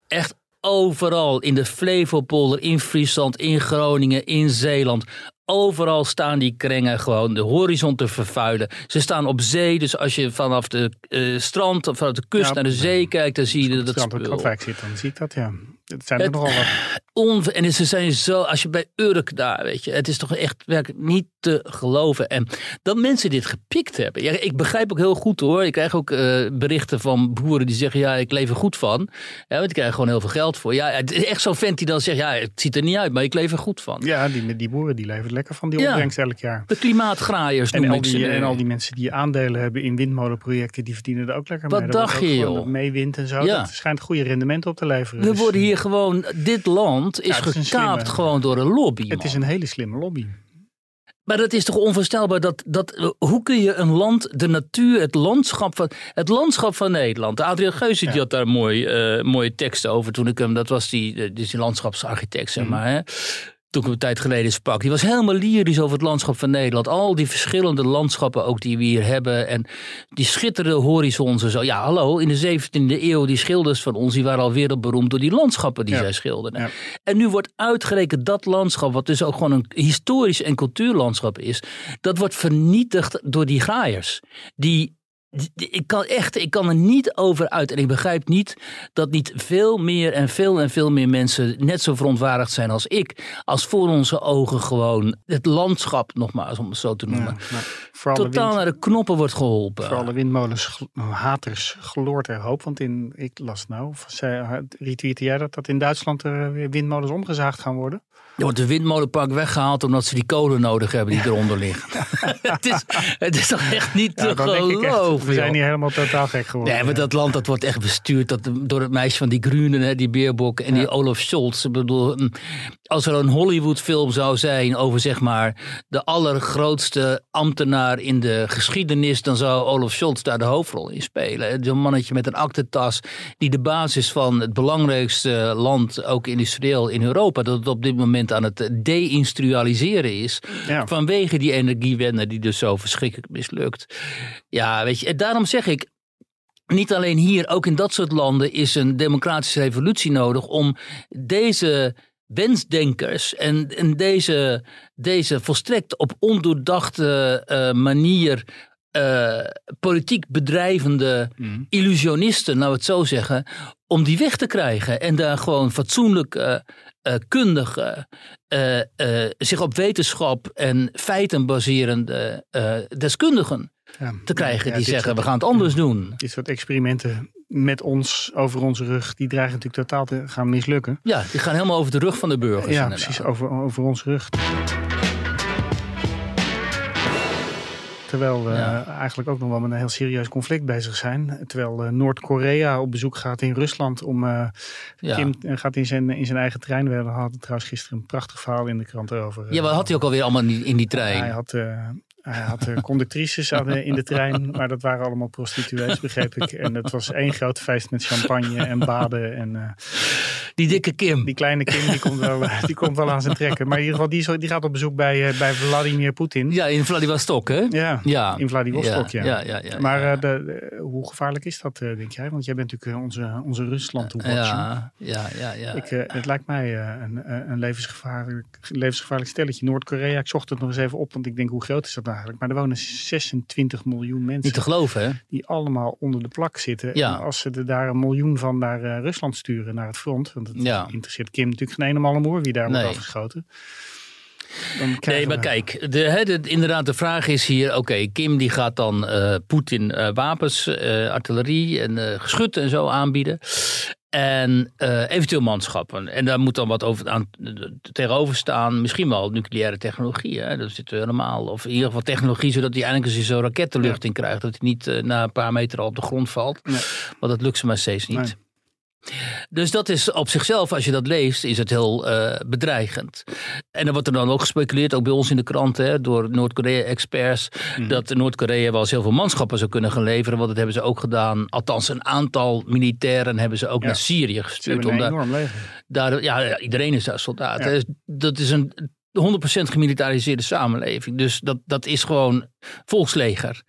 Echt overal in de Flevopolder, in Friesland, in Groningen, in Zeeland. Overal staan die krengen gewoon de horizon te vervuilen. Ze staan op zee, dus als je vanaf de uh, strand of vanaf de kust ja, naar de zee kijkt, dan zie je dat het. Als je op zit, dan zie ik dat, ja. Het zijn er nogal wat. On, en ze zijn zo, als je bij Urk daar, weet je, het is toch echt werkelijk niet te geloven. En dat mensen dit gepikt hebben. Ja, ik begrijp ook heel goed hoor. Ik krijg ook eh, berichten van boeren die zeggen, ja, ik leef er goed van. Ja, want ik krijg gewoon heel veel geld voor. Ja, het is echt zo'n vent die dan zegt, ja, het ziet er niet uit, maar ik leef er goed van. Ja, die, die boeren die leveren lekker van die Ja. opbrengst elk jaar. De klimaatgraaiers En al, die, en al die mensen die aandelen hebben in windmolenprojecten, die verdienen er ook lekker Wat mee. dacht wordt ook je, joh? Mee wind en zo. Ja. Dat schijnt goede rendementen op te leveren. We Dus, worden hier gewoon, dit land is gekaapt slimme- gewoon door een lobby. Het is een hele slimme lobby. Maar dat is toch onvoorstelbaar dat, dat hoe kun je een land, de natuur, het landschap van, het landschap van Nederland. Adriaan Geuze die had daar mooi, eh, mooie teksten over toen ik hem, dat was die, eh, dus die landschapsarchitect zeg Mhm. maar. Hè. Toen ik een tijd geleden sprak. Die was helemaal lyrisch over het landschap van Nederland. Al die verschillende landschappen ook die we hier hebben. En die schitterende horizons en zo. Ja, hallo, in de 17e eeuw, die schilders van ons, die waren al wereldberoemd door die landschappen die Ja. zij schilderden. Ja. En nu wordt uitgerekend dat landschap, wat dus ook gewoon een historisch en cultuurlandschap is, dat wordt vernietigd door die graaiers. Die- ik kan echt, ik kan er niet over uit. En ik begrijp niet dat niet veel meer en veel en veel meer mensen net zo verontwaardigd zijn als ik. Als voor onze ogen gewoon het landschap, nogmaals om het zo te Ja, noemen, nou, totaal naar de knoppen wordt geholpen. Voor alle windmolens, haters, gloort er hoop. Want in, ik las nou, of zei, retweette jij dat, dat in Duitsland er weer windmolens omgezaagd gaan worden? Er wordt de windmolenpark weggehaald omdat ze die kolen nodig hebben die eronder liggen. het, is, het is toch echt niet te Ja, geloven. we zijn hier helemaal totaal gek geworden. Nee, maar dat land dat wordt echt bestuurd dat, door het meisje van die Groenen, hè, die Beerbok en die Olaf Scholz. Ik bedoel, mm, als er een Hollywood-film zou zijn over zeg maar de allergrootste ambtenaar in de geschiedenis, dan zou Olaf Scholz daar de hoofdrol in spelen. Zo'n mannetje met een aktentas die de basis van het belangrijkste land, ook industrieel in Europa, dat het op dit moment aan het deindustrialiseren is. Ja. Vanwege die energiewende die dus zo verschrikkelijk mislukt. Ja, weet je, en daarom zeg ik, niet alleen hier, ook in dat soort landen is een democratische revolutie nodig om deze wensdenkers en, en deze, deze volstrekt op ondoordachte eh, manier eh, politiek bedrijvende illusionisten, nou het zo zeggen, om die weg te krijgen en daar gewoon fatsoenlijk eh, eh, kundige, eh, eh, zich op wetenschap en feiten baserende deskundigen Ja. te krijgen Ja, die zeggen soort- we gaan het anders doen. Dit soort experimenten met ons over onze rug, die dreigen natuurlijk totaal te gaan mislukken. Ja, die gaan helemaal over de rug van de burgers. Ja, inderdaad. precies, over, over onze rug. Terwijl we Ja. eigenlijk ook nog wel met een heel serieus conflict bezig zijn. Terwijl eh, Noord-Korea op bezoek gaat in Rusland om... eh, Ja. Kim eh, gaat in zijn, in zijn eigen trein. We hadden trouwens gisteren een prachtig verhaal in de krant over. Ja, wat had hij ook alweer allemaal in die, in die trein? Hij had, hij had eh, conductrices aan de- in de trein, maar dat waren allemaal prostituees, begreep ik. En het was één groot feest met champagne en baden. En eh, die dikke Kim. die kleine Kim die komt, wel, die komt wel aan zijn trekken. Maar in ieder geval, die, is- die gaat op bezoek bij, eh, bij Vladimir Poetin. Ja, in Vladivostok, hè? Ja, Ja. in Vladivostok, ja. Ja, ja, ja, maar ja. eh, de, de- hoe gevaarlijk is dat, eh, denk jij? Want jij bent natuurlijk eh, onze, onze Rusland-watcher. ja, ja, ja, ja. Ik, eh, het lijkt mij eh, een, een levensgevaarlijk, levensgevaarlijk stelletje. Noord-Korea, ik zocht het nog eens even op, want ik denk hoe groot is dat eigenlijk? Maar er wonen 26 miljoen mensen Niet te geloven, hè? die allemaal onder de plak zitten. Ja. En als ze er daar een miljoen van naar eh, Rusland sturen, naar het front, want het Ja. interesseert Kim natuurlijk geen ene malle wie daar Nee. wordt afgeschoten. Nee, maar kijk, de, hè, de- inderdaad, de vraag is hier: oké, Kim die gaat dan eh, Poetin eh, wapens, artillerie en geschut en zo aanbieden. En eh, eventueel manschappen. En daar moet dan wat over aan, eh, tegenover staan. Misschien wel nucleaire technologie. Hè? Dat zit er helemaal. Of in ieder geval technologie zodat hij eindelijk eens zo'n raket de lucht in krijgt. Dat hij niet eh, na een paar meter al op de grond valt. Nee. Want dat lukt ze maar steeds niet. Nee. Dus dat is op zichzelf, als je dat leest, is het heel eh, bedreigend. En er wordt er dan ook gespeculeerd, ook bij ons in de krant, hè, door Noord-Korea-experts, Mhm. dat Noord-Korea wel eens heel veel manschappen zou kunnen gaan leveren. Want dat hebben ze ook gedaan. Althans, een aantal militairen hebben ze ook Ja. naar Syrië gestuurd. Om daar, enorm leger. daar, ja, iedereen is daar soldaat. Ja. hè. Dat is een 100% gemilitariseerde samenleving. Dus dat, dat is gewoon volksleger.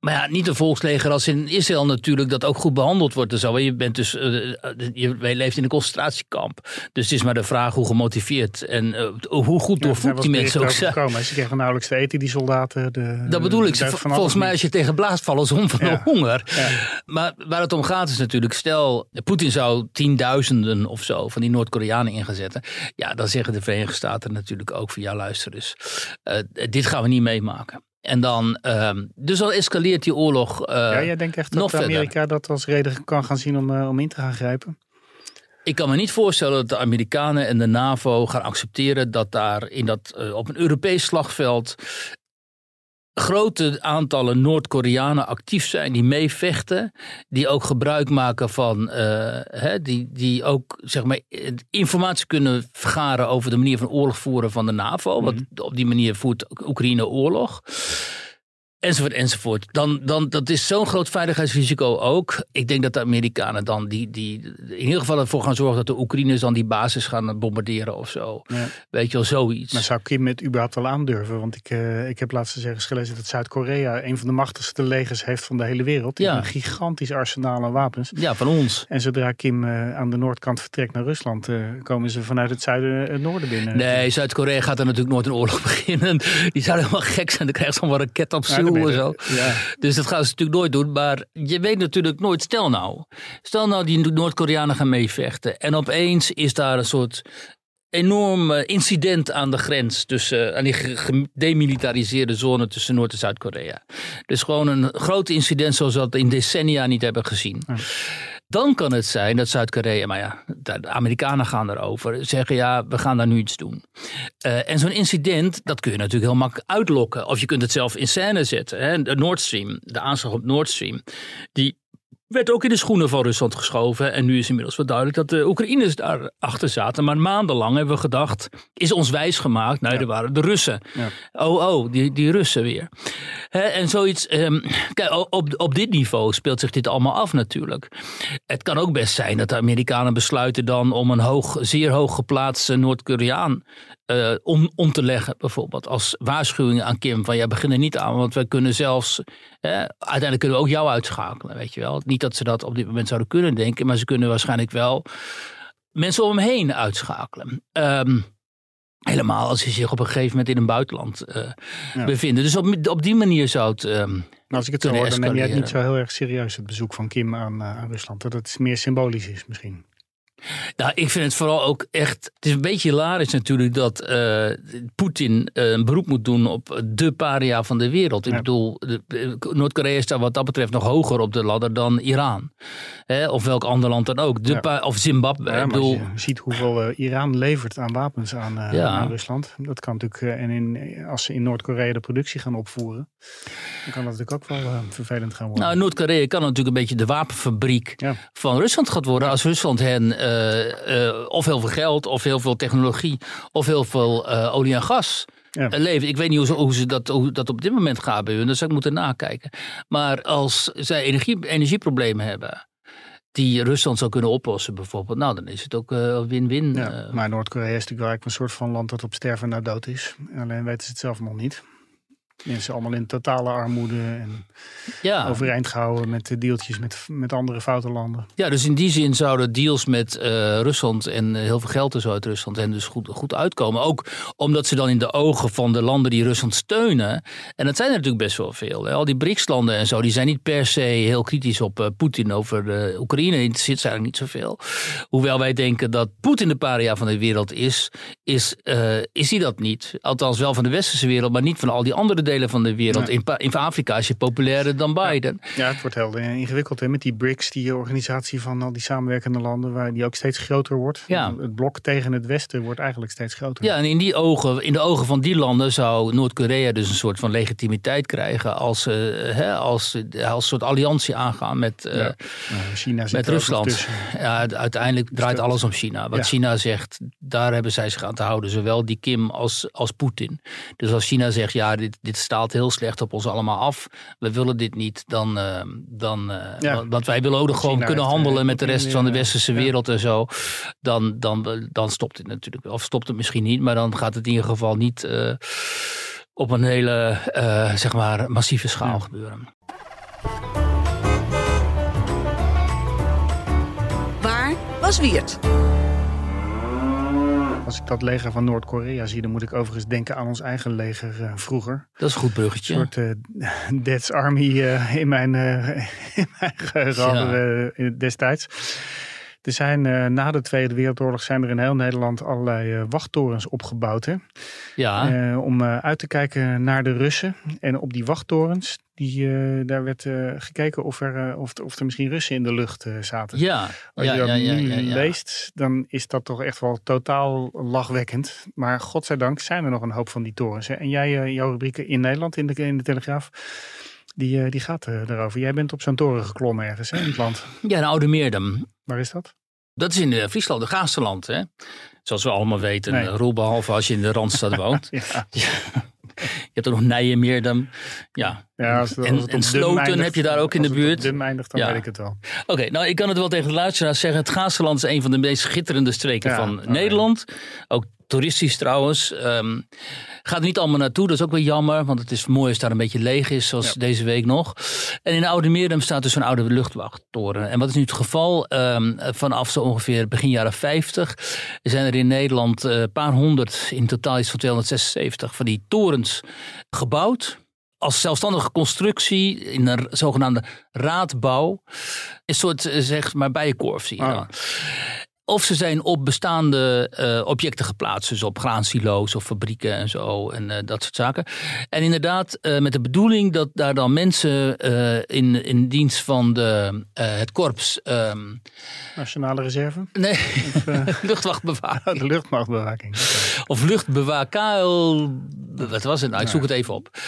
Maar ja, niet een volksleger als in Israël natuurlijk, dat ook goed behandeld wordt en zo. Je bent dus, uh, je leeft in een concentratiekamp. Dus het is maar de vraag hoe gemotiveerd en uh, hoe goed doorvoed die mensen ook zijn. Ze kregen nauwelijks te eten, die soldaten. De, dat bedoel ik. Volgens mij als je tegen blaast vallen ze om van de honger. Ja. Maar waar het om gaat is natuurlijk, stel Poetin zou tienduizenden of zo van die Noord-Koreanen ingezetten. Ja, dan zeggen de Verenigde Staten natuurlijk ook van ja luister dus, dit gaan we niet meemaken. En dan, uh, dus dan escaleert die oorlog. Uh, ja, jij denkt echt dat Amerika dat als reden kan gaan zien om, uh, om in te gaan grijpen? Ik kan me niet voorstellen dat de Amerikanen en de NAVO gaan accepteren dat daar in dat, uh, op een Europees slagveld grote aantallen Noord-Koreanen actief zijn, die meevechten, die ook gebruik maken van, uh, hè, die, die ook zeg maar, informatie kunnen vergaren over de manier van oorlog voeren van de NAVO. Want mhm. op die manier voert Oekraïne oorlog. Enzovoort, enzovoort. Dan, dan, dat is zo'n groot veiligheidsrisico ook. Ik denk dat de Amerikanen dan die, die in ieder geval ervoor gaan zorgen dat de Oekraïners dan die basis gaan bombarderen of zo. Ja. Weet je wel, zoiets. Maar zou Kim het überhaupt wel aandurven? Want ik, uh, ik heb laatst zeggen gelezen dat Zuid-Korea een van de machtigste legers heeft van de hele wereld. Ja. Een gigantisch arsenaal aan wapens. Ja, van ons. En zodra Kim uh, aan de noordkant vertrekt naar Rusland, uh, komen ze vanuit het zuiden het noorden binnen. Nee, Zuid-Korea gaat er natuurlijk nooit een oorlog beginnen. Die zou helemaal gek zijn. Dan krijgt ze allemaal raket op ja, zo. Ja. Dus dat gaan ze natuurlijk nooit doen. Maar je weet natuurlijk nooit, stel nou. Stel nou die Noord-Koreanen gaan meevechten. En opeens is daar een soort enorm incident aan de grens. Tussen, aan die gedemilitariseerde zone tussen Noord- en Zuid-Korea. Dus gewoon een groot incident zoals we dat in decennia niet hebben gezien. Ja. Dan kan het zijn dat Zuid-Korea, maar ja, de Amerikanen gaan erover, zeggen ja, we gaan daar nu iets doen. Uh, en zo'n incident, dat kun je natuurlijk heel makkelijk uitlokken. Of je kunt het zelf in scène zetten. Hè. De Nord Stream, de aanslag op Nord Stream, die werd ook in de schoenen van Rusland geschoven. En nu is inmiddels wel duidelijk dat de Oekraïners daarachter zaten. Maar maandenlang hebben we gedacht, is ons wijs gemaakt. Nou, ja. er waren de Russen. Ja. Oh, oh, die, die Russen weer. en zoiets, um, kijk, op, op dit niveau speelt zich dit allemaal af natuurlijk. Het kan ook best zijn dat de Amerikanen besluiten dan om een hoog, zeer hoog geplaatste Noord-Koreaan uh, om, om te leggen, bijvoorbeeld als waarschuwing aan Kim van ja, begin er niet aan, want we kunnen zelfs, eh, uiteindelijk kunnen we ook jou uitschakelen, weet je wel. Niet dat ze dat op dit moment zouden kunnen denken, maar ze kunnen waarschijnlijk wel mensen om hem heen uitschakelen. Um, helemaal als ze zich op een gegeven moment in een buitenland uh, ja. bevinden. Dus op, op die manier zou het. Um, nou, als ik het zo hoor, dan neem je het niet zo heel erg serieus, het bezoek van Kim aan, uh, aan Rusland. Dat het meer symbolisch is misschien. Nou, ik vind het vooral ook echt. Het is een beetje hilarisch natuurlijk dat uh, Poetin uh, een beroep moet doen op de paria van de wereld. Ik ja. bedoel, Noord-Korea staat wat dat betreft nog hoger op de ladder dan Iran. Hè, of welk ander land dan ook. De ja. Of Zimbabwe. Ja, ik bedoel, je ziet hoeveel uh, Iran levert aan wapens aan, aan Rusland. Dat kan natuurlijk. en in, als ze in Noord-Korea de productie gaan opvoeren, dan kan dat natuurlijk ook wel vervelend gaan worden. Nou, Noord-Korea kan natuurlijk een beetje de wapenfabriek van Rusland gaat worden. Als Rusland hen of heel veel geld, of heel veel technologie, of heel veel uh, olie en gas. Ja. Leven. Ik weet niet hoe, ze, hoe, ze dat, hoe dat op dit moment gaat bij hun. Dat zou ik moeten nakijken. Maar als zij energie, energieproblemen hebben die Rusland zou kunnen oplossen bijvoorbeeld. Nou, dan is het ook win-win. Uh, ja, maar Noord-Korea is natuurlijk wel een soort van land dat op sterven na dood is. Alleen weten ze het zelf nog niet. Mensen allemaal in totale armoede en ja. overeind gehouden met deeltjes met, met andere foute landen. Ja, dus in die zin zouden deals met uh, Rusland en uh, heel veel geld zo uit Rusland en dus goed, goed uitkomen. Ook omdat ze dan in de ogen van de landen die Rusland steunen, en dat zijn er natuurlijk best wel veel. Hè? Al die BRICS-landen en zo, die zijn niet per se heel kritisch op uh, Poetin over Oekraïne. Interesseert ze eigenlijk niet zoveel. Hoewel wij denken dat Poetin de paria van de wereld is, is, is hij dat niet. Althans wel van de westerse wereld, maar niet van al die andere delen van de wereld. In, in Afrika is je populairder dan Biden. Ja, ja het wordt heel ingewikkeld hè, met die BRICS, die organisatie van al die samenwerkende landen, waar die ook steeds groter wordt. Ja. Het blok tegen het Westen wordt eigenlijk steeds groter. Ja, en in, die ogen, in de ogen van die landen zou Noord-Korea dus een soort van legitimiteit krijgen als ze uh, hè, als, als een soort alliantie aangaan met, uh, ja. China met Rusland. Ja, uiteindelijk draait alles om China. Wat China zegt, daar hebben zij zich aan te houden. Zowel die Kim als, als Poetin. Dus als China zegt, ja, dit, dit staat heel slecht op ons allemaal af. We willen dit niet. Dan, uh, dan uh, ja. want wij willen ook gewoon kunnen handelen met de rest van de westerse wereld ja. en zo. Dan, dan, dan stopt het natuurlijk. Of stopt het misschien niet, maar dan gaat het in ieder geval niet op een hele, uh, zeg maar, massieve schaal ja. gebeuren. Waar was Wiert? Als ik dat leger van Noord-Korea zie, dan moet ik overigens denken aan ons eigen leger uh, vroeger. Dat is een goed bruggetje. Een soort uh, Dead's Army uh, in mijn, in mijn geheugen ja. destijds. Er zijn na de Tweede Wereldoorlog zijn er in heel Nederland allerlei wachttorens opgebouwd. Hè? Ja. om uit te kijken naar de Russen. En op die wachttorens, die, daar werd gekeken of er, of, of er misschien Russen in de lucht zaten. Ja. Als ja, je dat ja, ja, nu leest, dan is dat toch echt wel totaal lachwekkend. Maar godzijdank zijn er nog een hoop van die torens. Hè? En jij, jouw rubrieken in Nederland, in de, in de Telegraaf, die, die gaat daarover. Jij bent op zo'n toren geklommen ergens hè, in het land. Ja, in Oude Meerdem. Waar is dat? Dat is in uh, Friesland, de Gaasterland. Hè? Zoals we allemaal weten. Nee. Nee. Roel, behalve als je in de Randstad woont. Ja. Je hebt er nog Nijenmeerdem. Ja. Ja, als het- als en het en Sloten heb je daar ook in de buurt. dun eindigt, dan Ja. weet ik het wel. Oké, nou ik kan het wel tegen de luisteraars zeggen. Het Gaasterland is een van de meest schitterende streken van. Nederland. Ook toeristisch trouwens. Ehm, gaat er niet allemaal naartoe, dat is ook wel jammer. Want het is mooi als daar een beetje leeg is, zoals Ja. deze week nog. En in Oude Meerdem staat dus een oude luchtwachttoren. En wat is nu het geval? Ehm, vanaf zo ongeveer begin jaren 50 zijn er in Nederland eh, een paar honderd, in totaal iets van 276 van die torens gebouwd. Als zelfstandige constructie in een zogenaamde raadbouw. Een soort, eh, zeg maar, bijenkorf zie je Ah. dan. Of ze zijn op bestaande eh, objecten geplaatst. Dus op graansilo's of fabrieken en zo. En eh, dat soort zaken. En inderdaad eh, met de bedoeling dat daar dan mensen in, in dienst van de, het korps... ehm, Nationale Reserve? nee, eh, luchtwachtbewaking. de luchtmachtbewaking. Of luchtbewaak, KL, wat was het nou? Ik zoek het even op.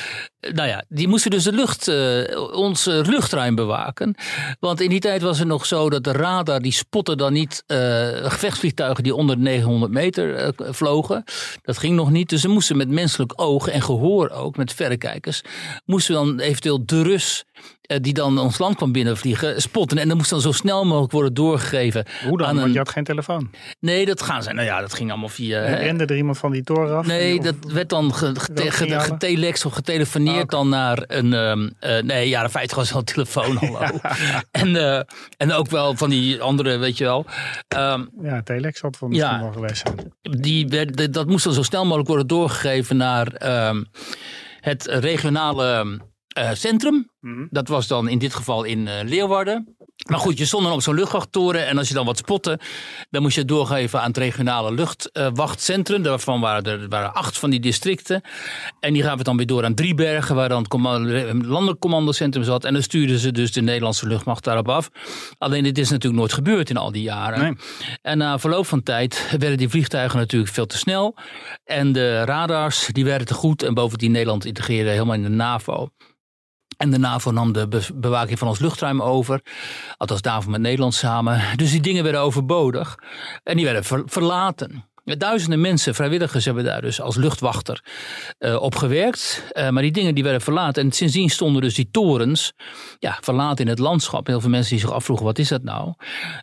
Nou ja, die moesten dus de lucht, ons luchtruim bewaken. Want in die tijd was het nog zo dat de radar, die spotte dan niet gevechtsvliegtuigen die onder de 900 meter eh, vlogen. Dat ging nog niet. Dus ze moesten met menselijk oog en gehoor ook, met verrekijkers, moesten dan eventueel de Rus eh, die dan ons land kwam binnenvliegen, spotten. En dat moest dan zo snel mogelijk worden doorgegeven. Hoe dan? aan Want een- je had geen telefoon. Nee, dat gaan ze. Nou ja, dat ging allemaal via. hè. Rende er iemand van die toren af? Nee, Of- dat werd dan ge- gete- Welke ge- signalen? getelext of getelefoneerd Ah, dan naar een... ehm, eh, nee, jaren 50 was al een telefoon, hallo. En, eh, en ook wel van die andere, weet je wel. Ehm, Ja, Telex had wel misschien Ja. wel geweest zijn. die werd, dat moest dan zo snel mogelijk worden doorgegeven naar ehm, het regionale eh, centrum. Mhm. Dat was dan in dit geval in eh, Leeuwarden. Maar goed, je stond dan op zo'n luchtwachttoren en als je dan wat spotte, dan moest je het doorgeven aan het regionale luchtwachtcentrum. Daarvan waren er, waren acht van die districten. En die gaven het dan weer door aan Driebergen, waar dan het landelijk commandocentrum zat. En dan stuurden ze dus de Nederlandse luchtmacht daarop af. Alleen dit is natuurlijk nooit gebeurd in al die jaren. Nee. En na verloop van tijd werden die vliegtuigen natuurlijk veel te snel. En de radars die werden te goed. En bovendien Nederland integreerde helemaal in de NAVO. En de NAVO nam de be- bewaking van ons luchtruim over. Althans, NAVO met Nederland samen. Dus die dingen werden overbodig. En die werden ver- verlaten. Duizenden mensen, vrijwilligers, hebben daar dus als luchtwachter eh, op gewerkt. Eh, maar die dingen die werden verlaten. En sindsdien stonden dus die torens ja, verlaten in het landschap. Heel veel mensen die zich afvroegen, wat is dat nou?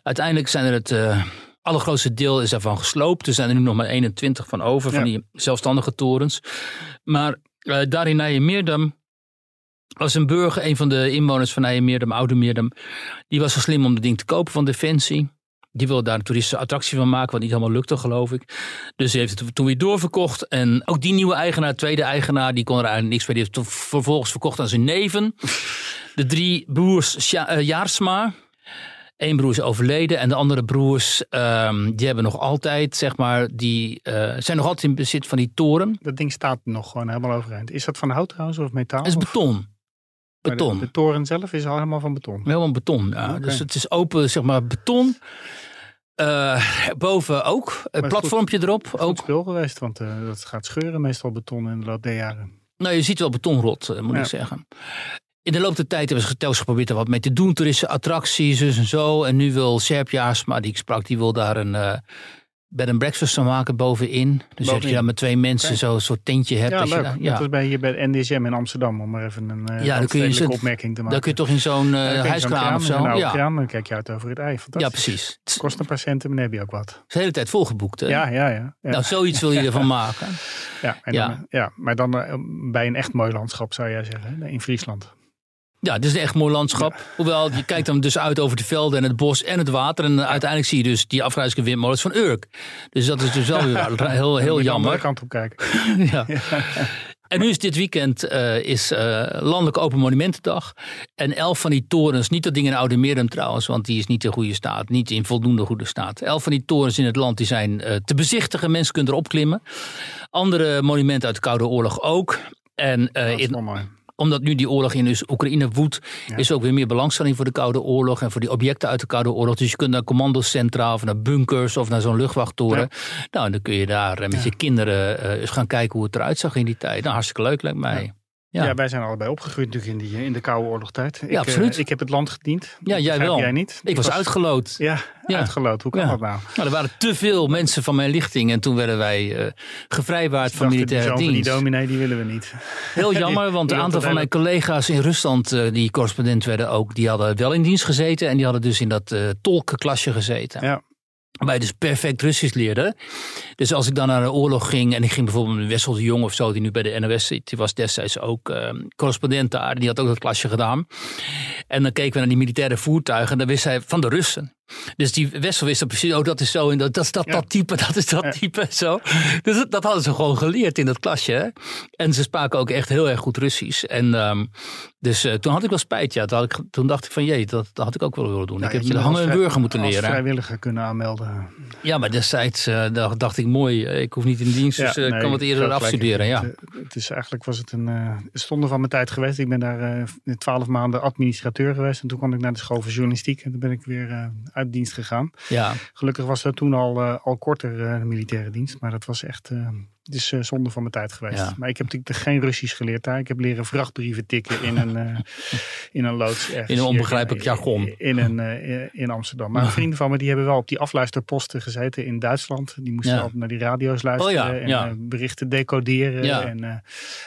Uiteindelijk zijn er het... eh, allergrootste deel is daarvan gesloopt. Er zijn er nu nog maar 21 van over, van die zelfstandige torens. Maar eh daar in Nijmeerdam was een burger, een van de inwoners van Nijmeerdam, Oude Meerdam. Die was zo slim om het ding te kopen van Defensie. Die wilde daar een toeristische attractie van maken, wat niet helemaal lukte, geloof ik. Dus die heeft het toen weer doorverkocht. En ook die nieuwe eigenaar, tweede eigenaar, die kon er eigenlijk niks mee. Die heeft het vervolgens verkocht aan zijn neven. De drie broers eh, Jaarsma. Eén broer is overleden en de andere broers, ehm, die hebben nog altijd, zeg maar, die eh, zijn nog altijd in bezit van die toren. Dat ding staat nog gewoon helemaal overeind. Is dat van hout trouwens of metaal? Het is Of- beton. Maar de- Beton. De, toren zelf is al helemaal van beton. Helemaal beton. Ja. Dus het is open, zeg maar, beton. Eh, boven ook. Een het platformpje erop. Goed Ook. spul geweest, want eh, dat gaat scheuren meestal beton in de loop der jaren. Nou, je ziet wel betonrot, eh, moet Ja. ik zeggen. In de loop der tijd hebben ze telkens geprobeerd er wat mee te doen. Toeristische attracties, dus en zo. En nu wil Serp Jaarsma, die ik sprak, die wil daar een, bed and breakfast zou maken bovenin. Dus dat je dan met twee mensen Oké. zo'n soort tentje hebt. Ja, je leuk. daar- Dat was bij, hier bij het NDSM in Amsterdam, om maar even een uh, Ja, dan kun je zo- opmerking te maken. Dan kun je toch in zo'n Ja, je huiskraam zo'n of zo. een Ja. kraam, dan kijk je uit over het ei. ja, precies. Het is Kost een paar centen, maar dan heb je ook wat. de hele tijd volgeboekt. Hè? Ja, ja, ja. ja. Nou, zoiets wil je ervan maken. ja, en ja. Dan, ja maar dan eh, bij een echt mooi landschap zou jij zeggen, in Friesland. Ja, het is een echt mooi landschap. Hoewel, je kijkt dan dus uit over de velden en het bos en het water. En uiteindelijk zie je dus die afgrijzelijke windmolens van Urk. Dus dat is dus wel heel, heel andere jammer. kant op kijken. Ja. En nu is dit weekend eh, is, eh, Landelijk Open Monumentendag. En elf van die torens, niet dat ding in Oude Meerdum trouwens, want die is niet in goede staat, niet in voldoende goede staat. Elf van die torens in het land die zijn eh, te bezichtigen, mensen kunnen erop klimmen. Andere monumenten uit de Koude Oorlog ook. En Dat is in, wel mooi. Omdat nu die oorlog in dus Oekraïne woedt, Ja. is er ook weer meer belangstelling voor de Koude Oorlog en voor die objecten uit de Koude Oorlog. Dus je kunt naar commandocentra of naar bunkers of naar zo'n luchtwachttoren. Nou, en dan kun je daar eh, met je kinderen eh, eens gaan kijken hoe het eruit zag in die tijd. Nou, hartstikke leuk lijkt mij. Ja. Ja. wij zijn allebei opgegroeid natuurlijk in, die, in de Koude Oorlogstijd. Ik, eh, absoluut. ik heb het land gediend. Ja, jij wel. Jij niet. Ik was uitgeloot. Ja, Ja. uitgeloot. Hoe kan Ja. dat nou? Nou, er waren te veel mensen van mijn lichting en toen werden wij eh, gevrijwaard van die militaire zoon van die dienst. dominee, die willen we niet. Heel jammer, want een aantal van mijn collega's in Rusland eh, die correspondent werden ook, die hadden wel in dienst gezeten en die hadden dus in dat eh tolkenklasje gezeten. Ja. Je dus perfect Russisch leerde. Dus als ik dan naar de oorlog ging en ik ging bijvoorbeeld met Wessel de Jong of zo, die nu bij de NOS zit, die was destijds ook eh, correspondent daar, die had ook dat klasje gedaan. En dan keken we naar die militaire voertuigen en dan wist hij van de Russen. Dus die Wessel wist dan precies, oh dat is zo en dat, dat is dat, Ja. dat type, dat is dat Ja. type zo. Dus dat, dat hadden ze gewoon geleerd in dat klasje. hè. En ze spraken ook echt heel erg goed Russisch. En ehm, dus eh, toen had ik wel spijt, ja. Toen, had ik, toen dacht ik van, jee, dat, dat had ik ook wel willen doen. Ja, ik heb je de hangen als en wurgen moeten Als leren. vrijwilliger kunnen aanmelden. Ja, maar destijds eh, dacht, dacht ik mooi, eh, ik hoef niet in dienst, dus ik nee, kan wat eerder afstuderen. Ja. Het, het is eigenlijk was het een stonde van mijn tijd geweest. Ik ben daar twaalf maanden administrateur geweest en toen kwam ik naar de school voor journalistiek en toen ben ik weer uit dienst gegaan. ja. Gelukkig was dat toen al, eh, al korter eh, militaire dienst, maar dat was echt. Eh, het is eh, zonde van mijn tijd geweest. Ja. Maar ik heb natuurlijk geen Russisch geleerd daar. Ik heb leren vrachtbrieven tikken in een, eh, in een loods. In een onbegrijpelijk ja, jargon. In, een, eh, in Amsterdam. Maar vrienden van me die hebben wel op die afluisterposten gezeten in Duitsland. Die moesten altijd naar die radio's luisteren. Oh ja, en eh, berichten decoderen. En, eh,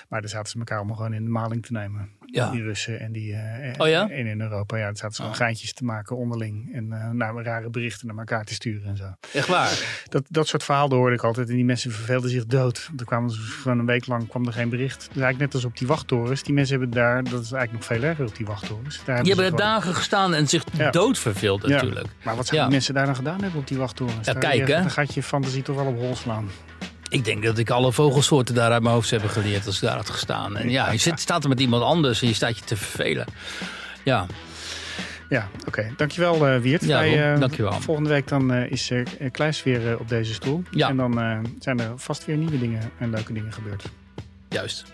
maar daar zaten ze elkaar allemaal gewoon in de maling te nemen. Ja. Die Russen en die eh, Oh ja? en in Europa. Ja, daar zaten ze Oh. geintjes te maken onderling. En eh naar rare berichten naar elkaar te sturen en zo. Echt waar? Dat, dat soort verhalen hoorde ik altijd. En die mensen verveelden zich dood. Want er kwamen ze gewoon een week lang kwam er geen bericht. Dus eigenlijk net als op die wachttorens. Die mensen hebben daar, dat is eigenlijk nog veel erger op die wachttorens. Daar Die hebben er dagen gestaan en zich Ja. doodverveeld Ja. natuurlijk. Maar wat zouden Ja. die mensen daar dan gedaan hebben op die wachttorens? Ja, Daar- kijk, hè. Dan gaat je fantasie toch wel op hol slaan. Ik denk dat ik alle vogelsoorten daar uit mijn hoofd heb geleerd als ik daar had gestaan. En ja, je zit, staat er met iemand anders en je staat je te vervelen. Ja, Ja, oké. Dankjewel uh, Wiert. Ja, Wij, eh, dankjewel. Volgende week dan eh, is Kluis weer op deze stoel. Ja. En dan zijn er vast weer nieuwe dingen en leuke dingen gebeurd. juist.